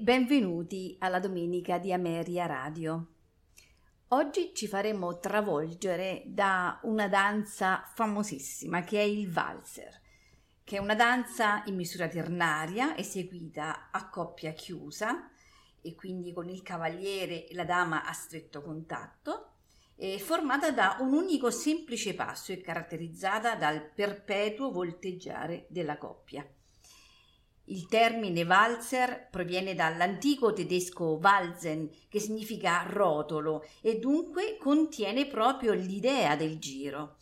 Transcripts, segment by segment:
Benvenuti alla domenica di Ameria Radio. Oggi ci faremo travolgere da una danza famosissima che è il valzer, che è una danza in misura ternaria eseguita a coppia chiusa e quindi con il cavaliere e la dama a stretto contatto, formata da un unico semplice passo e caratterizzata dal perpetuo volteggiare della coppia. Il termine valzer proviene dall'antico tedesco walzen, che significa rotolo e dunque contiene proprio l'idea del giro.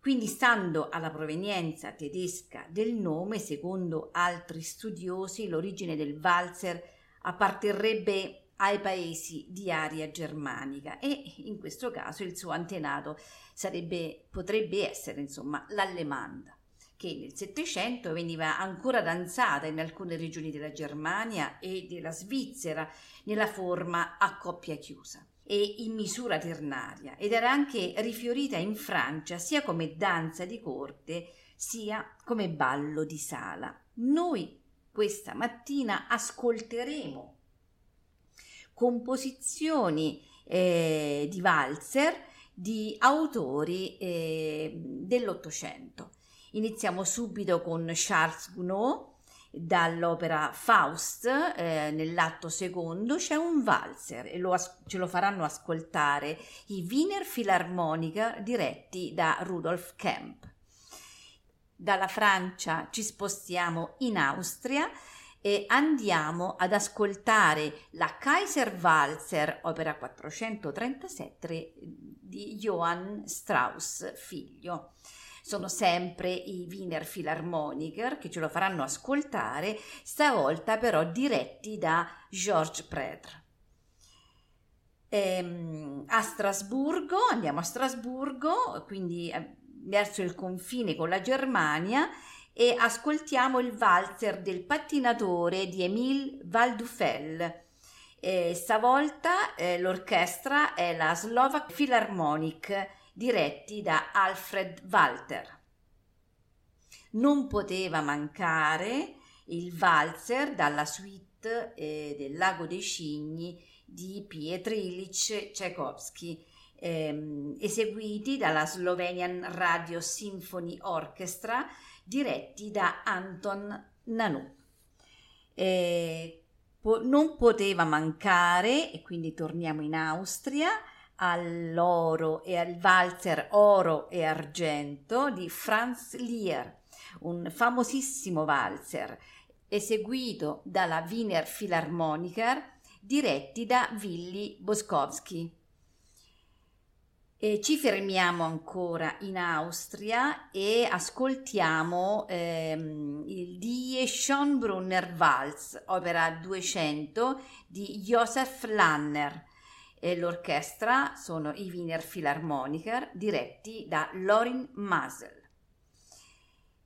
Quindi, stando alla provenienza tedesca del nome, secondo altri studiosi, l'origine del valzer apparterrebbe ai paesi di aria germanica e in questo caso il suo antenato sarebbe, potrebbe essere insomma l'allemanda che nel Settecento veniva ancora danzata in alcune regioni della Germania e della Svizzera nella forma a coppia chiusa e in misura ternaria ed era anche rifiorita in Francia sia come danza di corte sia come ballo di sala. Noi questa mattina ascolteremo composizioni eh, di valzer di autori eh, dell'Ottocento. Iniziamo subito con Charles Gounod dall'opera Faust, eh, nell'atto secondo c'è un valzer e lo as- ce lo faranno ascoltare i Wiener Philharmoniker diretti da Rudolf Kemp. Dalla Francia ci spostiamo in Austria e andiamo ad ascoltare la Kaiser Walzer, opera 437 di Johann Strauss figlio sono sempre i Wiener Philharmoniker che ce lo faranno ascoltare, stavolta però diretti da Georges Prêtre. Ehm, a Strasburgo, andiamo a Strasburgo, quindi eh, verso il confine con la Germania e ascoltiamo il valzer del pattinatore di Emile Valdufel. Eh, stavolta eh, l'orchestra è la Slovak Philharmonic diretti da Alfred Walter. Non poteva mancare il valzer dalla suite eh, del Lago dei Cigni di Pietr Ilyich Tchaikovsky, ehm, eseguiti dalla Slovenian Radio Symphony Orchestra, diretti da Anton Nanu. Eh, po- non poteva mancare, e quindi torniamo in Austria, all'oro e al valzer oro e argento di Franz Lier, un famosissimo valzer eseguito dalla Wiener Philharmoniker diretti da Willy Boskowski. E ci fermiamo ancora in Austria e ascoltiamo ehm, il Die Schönbrunner Waltz, opera 200 di Josef Lanner e l'orchestra sono i Wiener Philharmoniker diretti da Lorin Masel.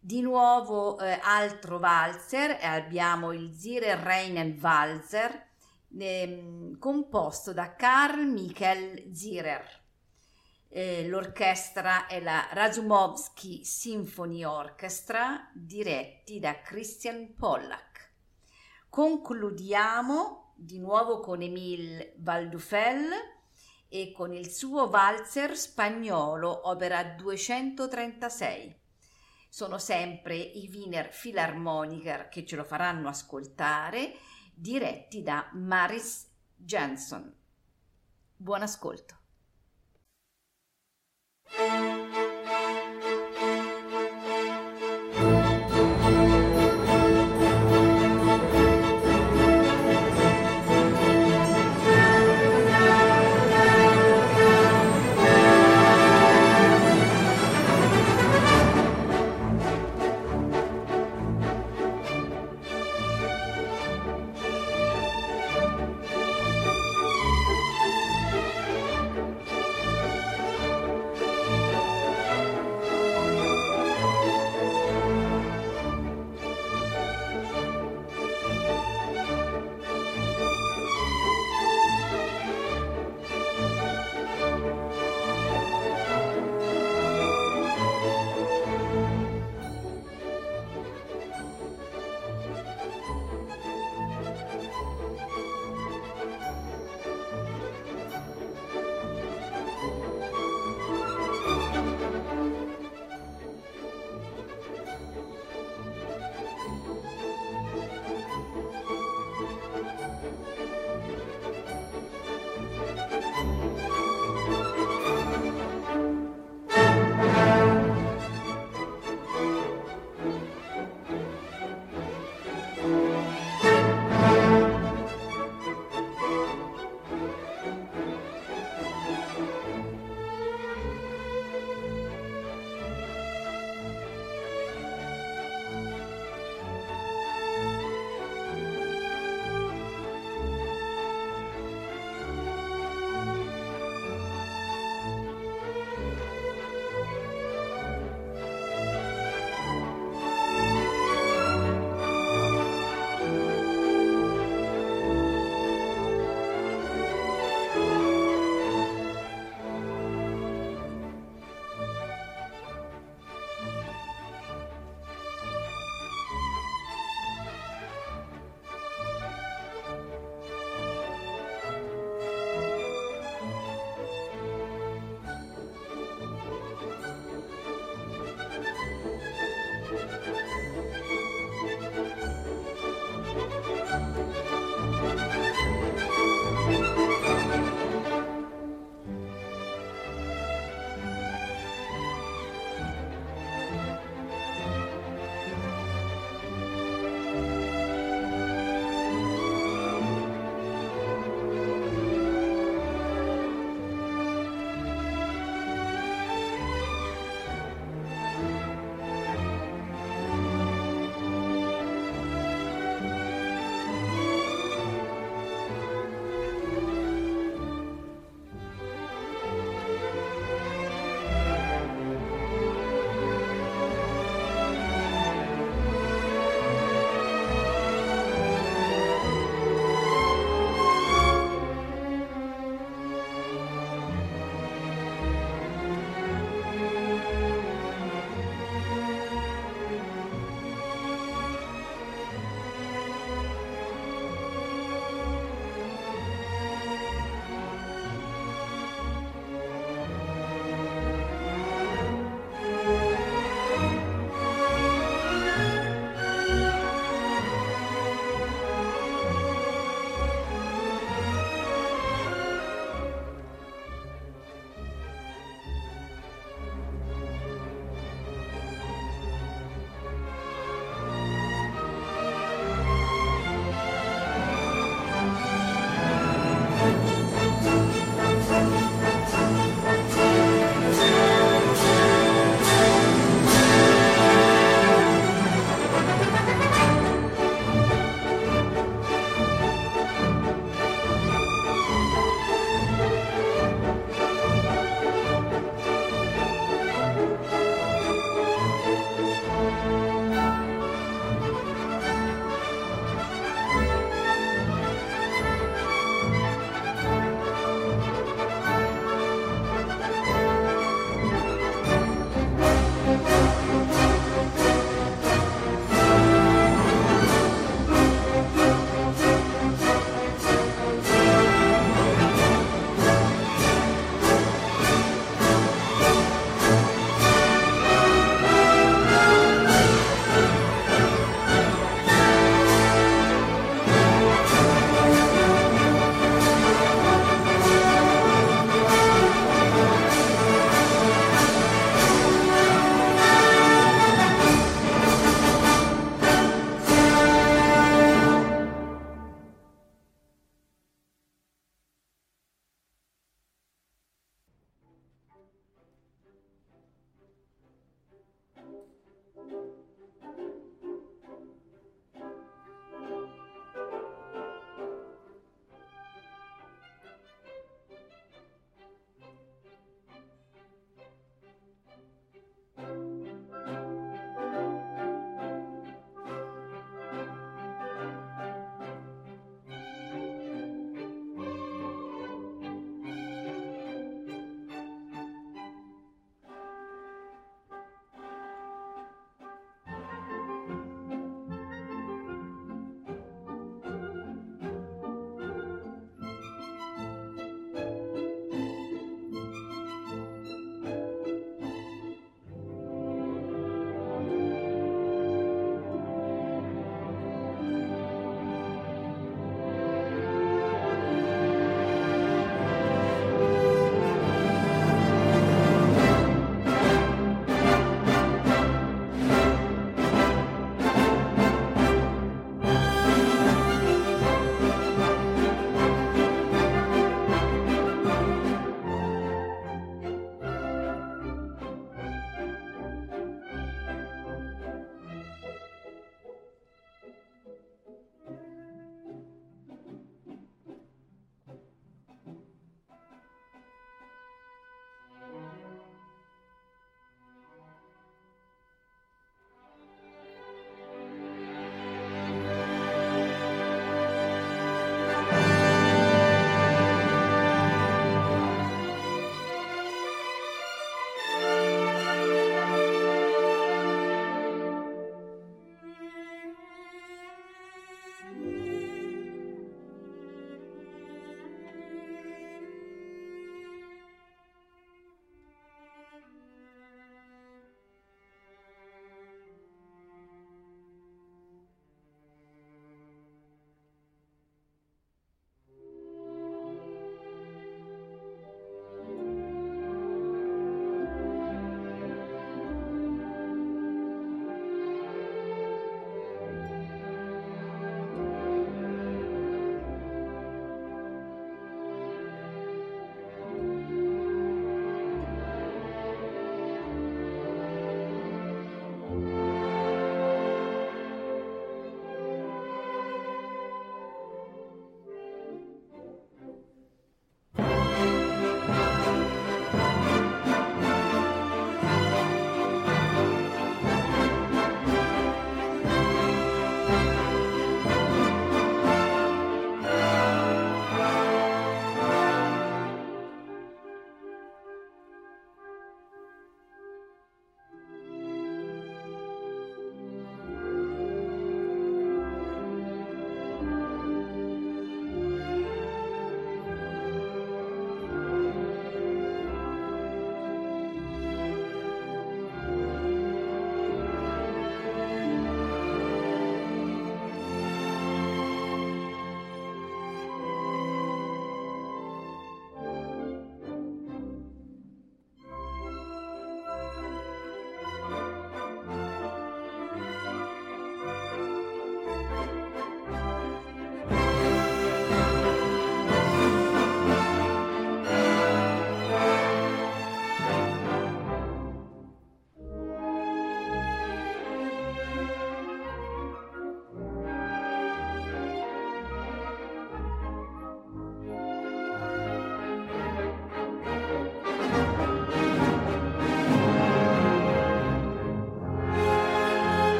Di nuovo eh, altro valzer e abbiamo il Zire Reinen Walzer eh, composto da Karl Michael Zirer. Eh, l'orchestra è la Razumovsky Symphony Orchestra diretti da Christian Pollack. Concludiamo di nuovo con Emile Valdufel e con il suo valzer spagnolo, opera 236. sono sempre i Wiener Philharmoniker che ce lo faranno ascoltare, diretti da Maris Jansson. Buon ascolto.